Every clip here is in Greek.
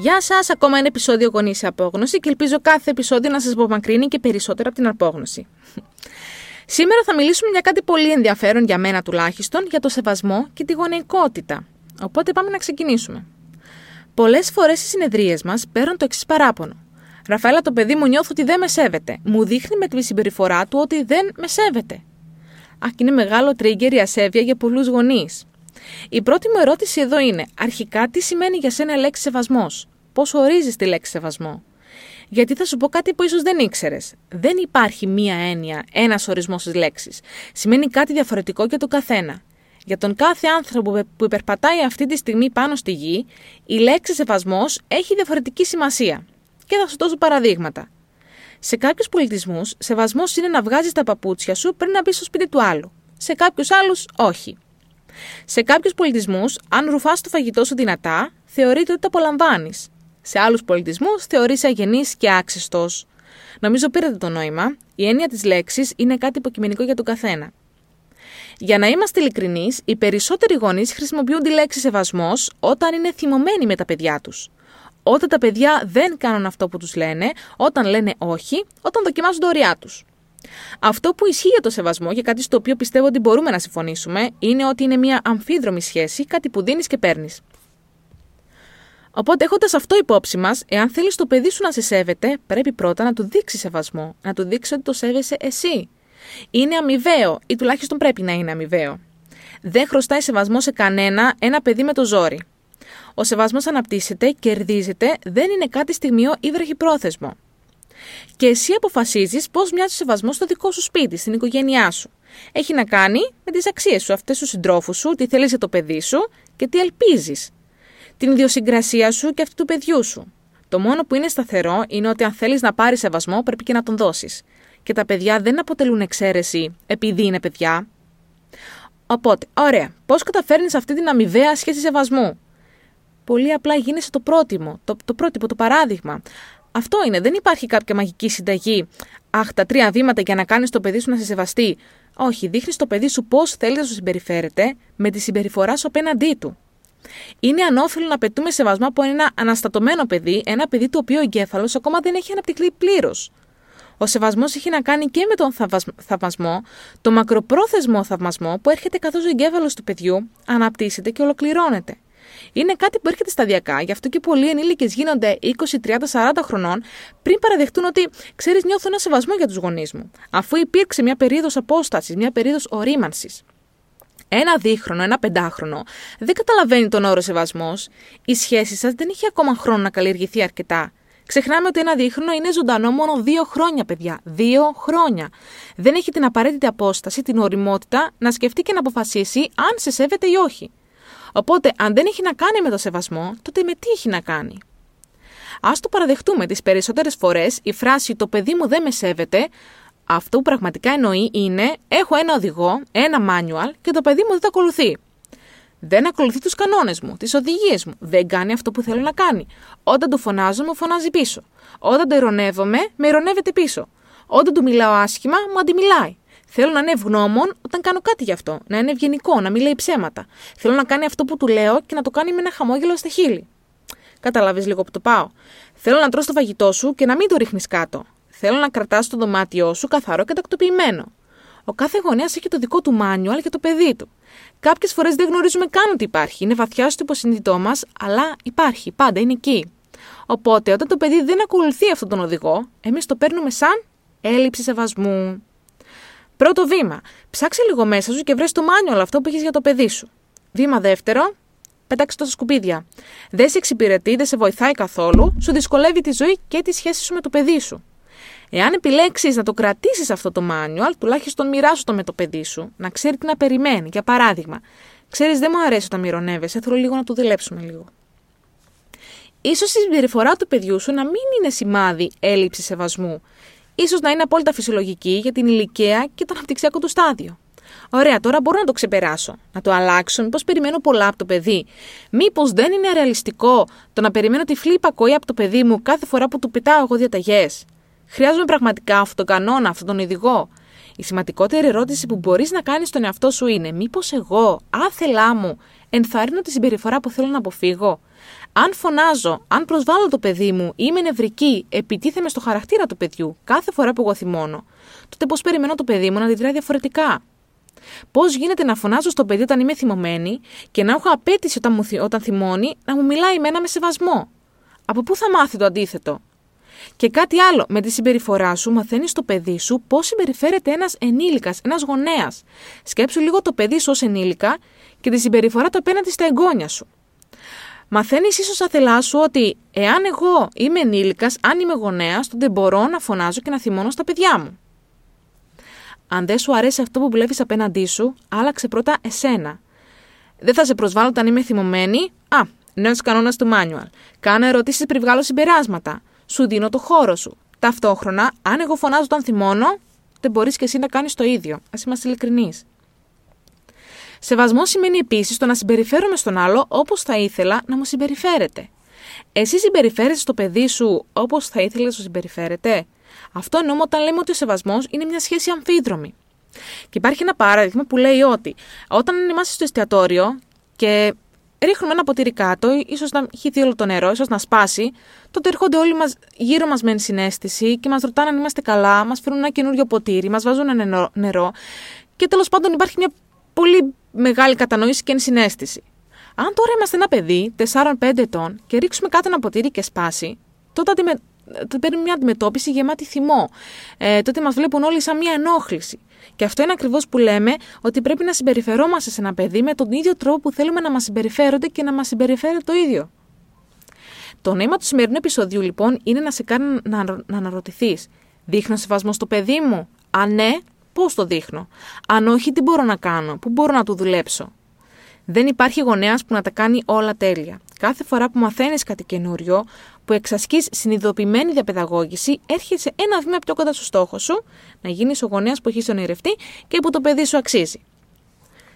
Γεια σας, ακόμα ένα επεισόδιο γονείς σε απόγνωση και ελπίζω κάθε επεισόδιο να σας απομακρύνει και περισσότερο από την απόγνωση. Σήμερα θα μιλήσουμε για κάτι πολύ ενδιαφέρον για μένα τουλάχιστον, για το σεβασμό και τη γονεϊκότητα. Οπότε πάμε να ξεκινήσουμε. Πολλές φορές στι συνεδρίες μας παίρνουν το εξής παράπονο. Ραφαέλα, το παιδί μου νιώθω ότι δεν με σέβεται. Μου δείχνει με τη συμπεριφορά του ότι δεν με σέβεται. Αχ, είναι μεγάλο trigger η ασέβεια για πολλούς γονείς. Η πρώτη μου ερώτηση εδώ είναι: Αρχικά, τι σημαίνει για σένα η λέξη σεβασμός, Πώς ορίζεις τη λέξη σεβασμό; Γιατί θα σου πω κάτι που ίσως δεν ήξερες. Δεν υπάρχει μία έννοια, ένας ορισμός της λέξης. Σημαίνει κάτι διαφορετικό για τον καθένα. Για τον κάθε άνθρωπο που υπερπατάει αυτή τη στιγμή πάνω στη γη, η λέξη σεβασμός έχει διαφορετική σημασία. Και θα σου δώσω παραδείγματα. Σε κάποιους πολιτισμούς, σεβασμός είναι να βγάζεις τα παπούτσια σου πριν να μπεις στο σπίτι του άλλου. Σε κάποιους άλλους, όχι. Σε κάποιους πολιτισμούς, αν ρουφάς το φαγητό σου δυνατά, θεωρείται ότι το απολαμβάνεις. Σε άλλους πολιτισμούς, θεωρείσαι αγενής και άξιστος. Νομίζω πήρατε το νόημα. Η έννοια της λέξης είναι κάτι υποκειμενικό για τον καθένα. Για να είμαστε ειλικρινείς, οι περισσότεροι γονείς χρησιμοποιούν τη λέξη σεβασμός όταν είναι θυμωμένοι με τα παιδιά τους. Όταν τα παιδιά δεν κάνουν αυτό που τους λένε, όταν λένε όχι, όταν δοκιμάζουν τα όρια τους. Αυτό που ισχύει για το σεβασμό και κάτι στο οποίο πιστεύω ότι μπορούμε να συμφωνήσουμε είναι ότι είναι μια αμφίδρομη σχέση, κάτι που δίνεις και παίρνεις. Οπότε, έχοντας αυτό υπόψη μας, εάν θέλεις το παιδί σου να σε σέβεται, πρέπει πρώτα να του δείξεις σεβασμό, να του δείξεις ότι το σέβεσαι εσύ. Είναι αμοιβαίο, ή τουλάχιστον πρέπει να είναι αμοιβαίο. Δεν χρωστάει σεβασμό σε κανένα ένα παιδί με το ζόρι. Ο σεβασμός αναπτύσσεται, κερδίζεται, δεν είναι κάτι στιγμιαίο ή βραχυπρόθεσμο. Και εσύ αποφασίζεις πώς μοιάζει ο σεβασμός στο δικό σου σπίτι, στην οικογένειά σου. Έχει να κάνει με τις αξίες σου, αυτές του συντρόφους σου, τι θέλεις για το παιδί σου και τι ελπίζεις. Την ιδιοσυγκρασία σου και αυτή του παιδιού σου. Το μόνο που είναι σταθερό είναι ότι αν θέλεις να πάρεις σεβασμό, πρέπει και να τον δώσεις. Και τα παιδιά δεν αποτελούν εξαίρεση επειδή είναι παιδιά. Οπότε, ωραία, πώς καταφέρνεις αυτή την αμοιβαία σχέση σεβασμού; Πολύ απλά γίνεσαι το πρότυπο, το, το πρότυπο, το παράδειγμα. Αυτό είναι. Δεν υπάρχει κάποια μαγική συνταγή. Αχ, τα τρία βήματα για να κάνεις το παιδί σου να σε σεβαστεί. Όχι, δείχνεις το παιδί σου πώς θέλεις να σου συμπεριφέρεται με τη συμπεριφορά σου απέναντί του. Είναι ανώφελο να πετούμε σεβασμό από ένα αναστατωμένο παιδί, ένα παιδί το οποίο ο εγκέφαλος ακόμα δεν έχει αναπτυχθεί πλήρως. Ο σεβασμός έχει να κάνει και με τον θαυμασμό, το μακροπρόθεσμο θαυμασμό που έρχεται καθώς ο εγκέφαλος του παιδιού αναπτύσσεται και ολοκληρώνεται. Είναι κάτι που έρχεται σταδιακά, γι' αυτό και πολλοί ενήλικες γίνονται 20, 30, 40 χρονών πριν παραδεχτούν ότι, ξέρεις, νιώθω ένα σεβασμό για τους γονείς μου, αφού υπήρξε μια περίοδος απόστασης, μια περίοδος ορίμανσης. Ένα δίχρονο, ένα πεντάχρονο δεν καταλαβαίνει τον όρο σεβασμός. Η σχέση σας δεν έχει ακόμα χρόνο να καλλιεργηθεί αρκετά. Ξεχνάμε ότι ένα δίχρονο είναι ζωντανό μόνο δύο χρόνια, παιδιά. Δύο χρόνια. Δεν έχει την απαραίτητη απόσταση, την οριμότητα να σκεφτεί και να αποφασίσει αν σε σέβεται ή όχι. Οπότε, αν δεν έχει να κάνει με το σεβασμό, τότε με τι έχει να κάνει; Α το παραδεχτούμε, τις περισσότερες φορές η φράση Το παιδί μου δεν με σέβεται, αυτό που πραγματικά εννοεί είναι Έχω ένα οδηγό, ένα manual και το παιδί μου δεν το ακολουθεί. Δεν ακολουθεί τους κανόνες μου, τις οδηγίες μου. Δεν κάνει αυτό που θέλω να κάνει. Όταν του φωνάζω, μου φωνάζει πίσω. Όταν το ειρωνεύομαι, με ειρωνεύεται πίσω. Όταν του μιλάω άσχημα, μου αντιμιλάει. Θέλω να είναι ευγνώμων όταν κάνω κάτι γι' αυτό. Να είναι ευγενικό, να μην λέει ψέματα. Θέλω να κάνει αυτό που του λέω και να το κάνει με ένα χαμόγελο στα χείλη. Κατάλαβε λίγο που το πάω. Θέλω να τρως το φαγητό σου και να μην το ρίχνεις κάτω. Θέλω να κρατάς το δωμάτιό σου καθαρό και τακτοποιημένο. Ο κάθε γονέας έχει το δικό του μάνιουαλ για το παιδί του. Κάποιες φορές δεν γνωρίζουμε καν ότι υπάρχει. Είναι βαθιά στο υποσυνείδητό μας, αλλά υπάρχει, πάντα είναι εκεί. Οπότε, όταν το παιδί δεν ακολουθεί αυτόν τον οδηγό, εμείς το παίρνουμε σαν έλλειψη σεβασμού. Πρώτο βήμα. Ψάξε λίγο μέσα σου και βρες το μάνιο αυτό που έχεις για το παιδί σου. Βήμα δεύτερο. Πετάξε το στα σκουπίδια. Δεν σε εξυπηρετεί, δεν σε βοηθάει καθόλου, σου δυσκολεύει τη ζωή και τη σχέση σου με το παιδί σου. Εάν επιλέξεις να το κρατήσεις αυτό το manual, τουλάχιστον μοιράσου το με το παιδί σου, να ξέρει τι να περιμένει. Για παράδειγμα, ξέρεις, δεν μου αρέσει όταν μυρωνεύεσαι, θέλω λίγο να το δουλέψουμε λίγο. σω η συμπεριφορά του παιδιού σου να μην είναι σημάδι έλλειψης σεβασμού ίσως να είναι απόλυτα φυσιολογική για την ηλικία και το αναπτυξιακό του στάδιο. Ωραία, τώρα μπορώ να το ξεπεράσω, να το αλλάξω, μήπως περιμένω πολλά από το παιδί. Μήπως δεν είναι ρεαλιστικό το να περιμένω τυφλή υπακοή από το παιδί μου κάθε φορά που του πετάω εγώ διαταγές. Χρειάζομαι πραγματικά αυτόν τον κανόνα, αυτόν τον ειδικό. Η σημαντικότερη ερώτηση που μπορείς να κάνεις στον εαυτό σου είναι: Μήπως εγώ, άθελά μου, ενθαρρύνω τη συμπεριφορά που θέλω να αποφύγω; Αν φωνάζω, αν προσβάλλω το παιδί μου ή είμαι νευρική, επιτίθεμαι στο χαρακτήρα του παιδιού κάθε φορά που εγώ θυμώνω, τότε πώς περιμένω το παιδί μου να αντιδρά διαφορετικά; Πώς γίνεται να φωνάζω στο παιδί όταν είμαι θυμωμένη και να έχω απέτηση όταν, μου, όταν θυμώνει να μου μιλάει εμένα με σεβασμό; Από πού θα μάθει το αντίθετο; Και κάτι άλλο, με τη συμπεριφορά σου μαθαίνεις το παιδί σου πώς συμπεριφέρεται ένας ενήλικας, ένας γονέας. Σκέψου λίγο το παιδί σου ως ενήλικα και τη συμπεριφορά του απέναντι στα εγγόνια σου. Μαθαίνεις ίσως αθελά σου ότι εάν εγώ είμαι ενήλικας, αν είμαι γονέας, τότε μπορώ να φωνάζω και να θυμώνω στα παιδιά μου. Αν δεν σου αρέσει αυτό που βλέπεις απέναντί σου, άλλαξε πρώτα εσένα. Δεν θα σε προσβάλλω όταν είμαι θυμωμένη. Α, νέος κανόνας του manual. Κάνω ερωτήσεις πριν βγάλω συμπεράσματα. Σου δίνω το χώρο σου. Ταυτόχρονα, αν εγώ φωνάζω όταν θυμώνω, δεν μπορείς και εσύ να κάνεις το ίδιο. Α είμαστε ειλικρινείς. Σεβασμό σημαίνει επίσης το να συμπεριφέρομαι στον άλλο όπως θα ήθελα να μου συμπεριφέρεται. Εσύ συμπεριφέρεσαι στο παιδί σου όπως θα ήθελε να σου συμπεριφέρεται. Αυτό εννοούμε όταν λέμε ότι ο σεβασμός είναι μια σχέση αμφίδρομη. Και υπάρχει ένα παράδειγμα που λέει ότι όταν είμαστε στο εστιατόριο και ρίχνουμε ένα ποτήρι κάτω, ίσως να χυθεί όλο το νερό, ίσως να σπάσει, τότε έρχονται όλοι μας, γύρω μας με ενσυναίσθηση και μας ρωτάνε αν είμαστε καλά, μας φέρνουν ένα καινούριο ποτήρι, μας βάζουν ένα νερό. Και τέλος πάντων υπάρχει μια πολύ μεγάλη κατανόηση και ενσυναίσθηση. Αν τώρα είμαστε ένα παιδί 4-5 ετών και ρίξουμε κάτω ένα ποτήρι και σπάσει, τότε αντιμε... παίρνουμε μια αντιμετώπιση γεμάτη θυμό. Ε, τότε μας βλέπουν όλοι σαν μια ενόχληση. Και αυτό είναι ακριβώς που λέμε ότι πρέπει να συμπεριφερόμαστε σε ένα παιδί με τον ίδιο τρόπο που θέλουμε να μας συμπεριφέρονται και να μας συμπεριφέρει το ίδιο. Το νόημα του σημερινού επεισοδίου λοιπόν είναι να σε κάνει να, να αναρωτηθείς. Δείχνω σεβασμό στο παιδί μου; Αν ναι, πώς το δείχνω; Αν όχι, τι μπορώ να κάνω, πού μπορώ να του δουλέψω; Δεν υπάρχει γονέας που να τα κάνει όλα τέλεια. Κάθε φορά που μαθαίνεις κάτι καινούριο, που εξασκείς συνειδητοποιημένη διαπαιδαγώγηση, έρχεσαι ένα βήμα πιο κοντά στο στόχο σου, να γίνεις ο γονέας που έχεις ονειρευτεί και που το παιδί σου αξίζει.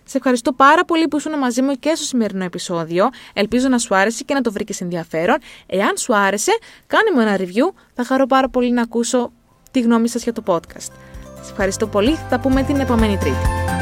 Σε ευχαριστώ πάρα πολύ που ήσουν μαζί μου και στο σημερινό επεισόδιο. Ελπίζω να σου άρεσε και να το βρήκες ενδιαφέρον. Εάν σου άρεσε, κάνε μου ένα review. Θα χαρώ πάρα πολύ να ακούσω τη γνώμη σας για το podcast. Σας ευχαριστώ πολύ. Θα πούμε την επόμενη Τρίτη.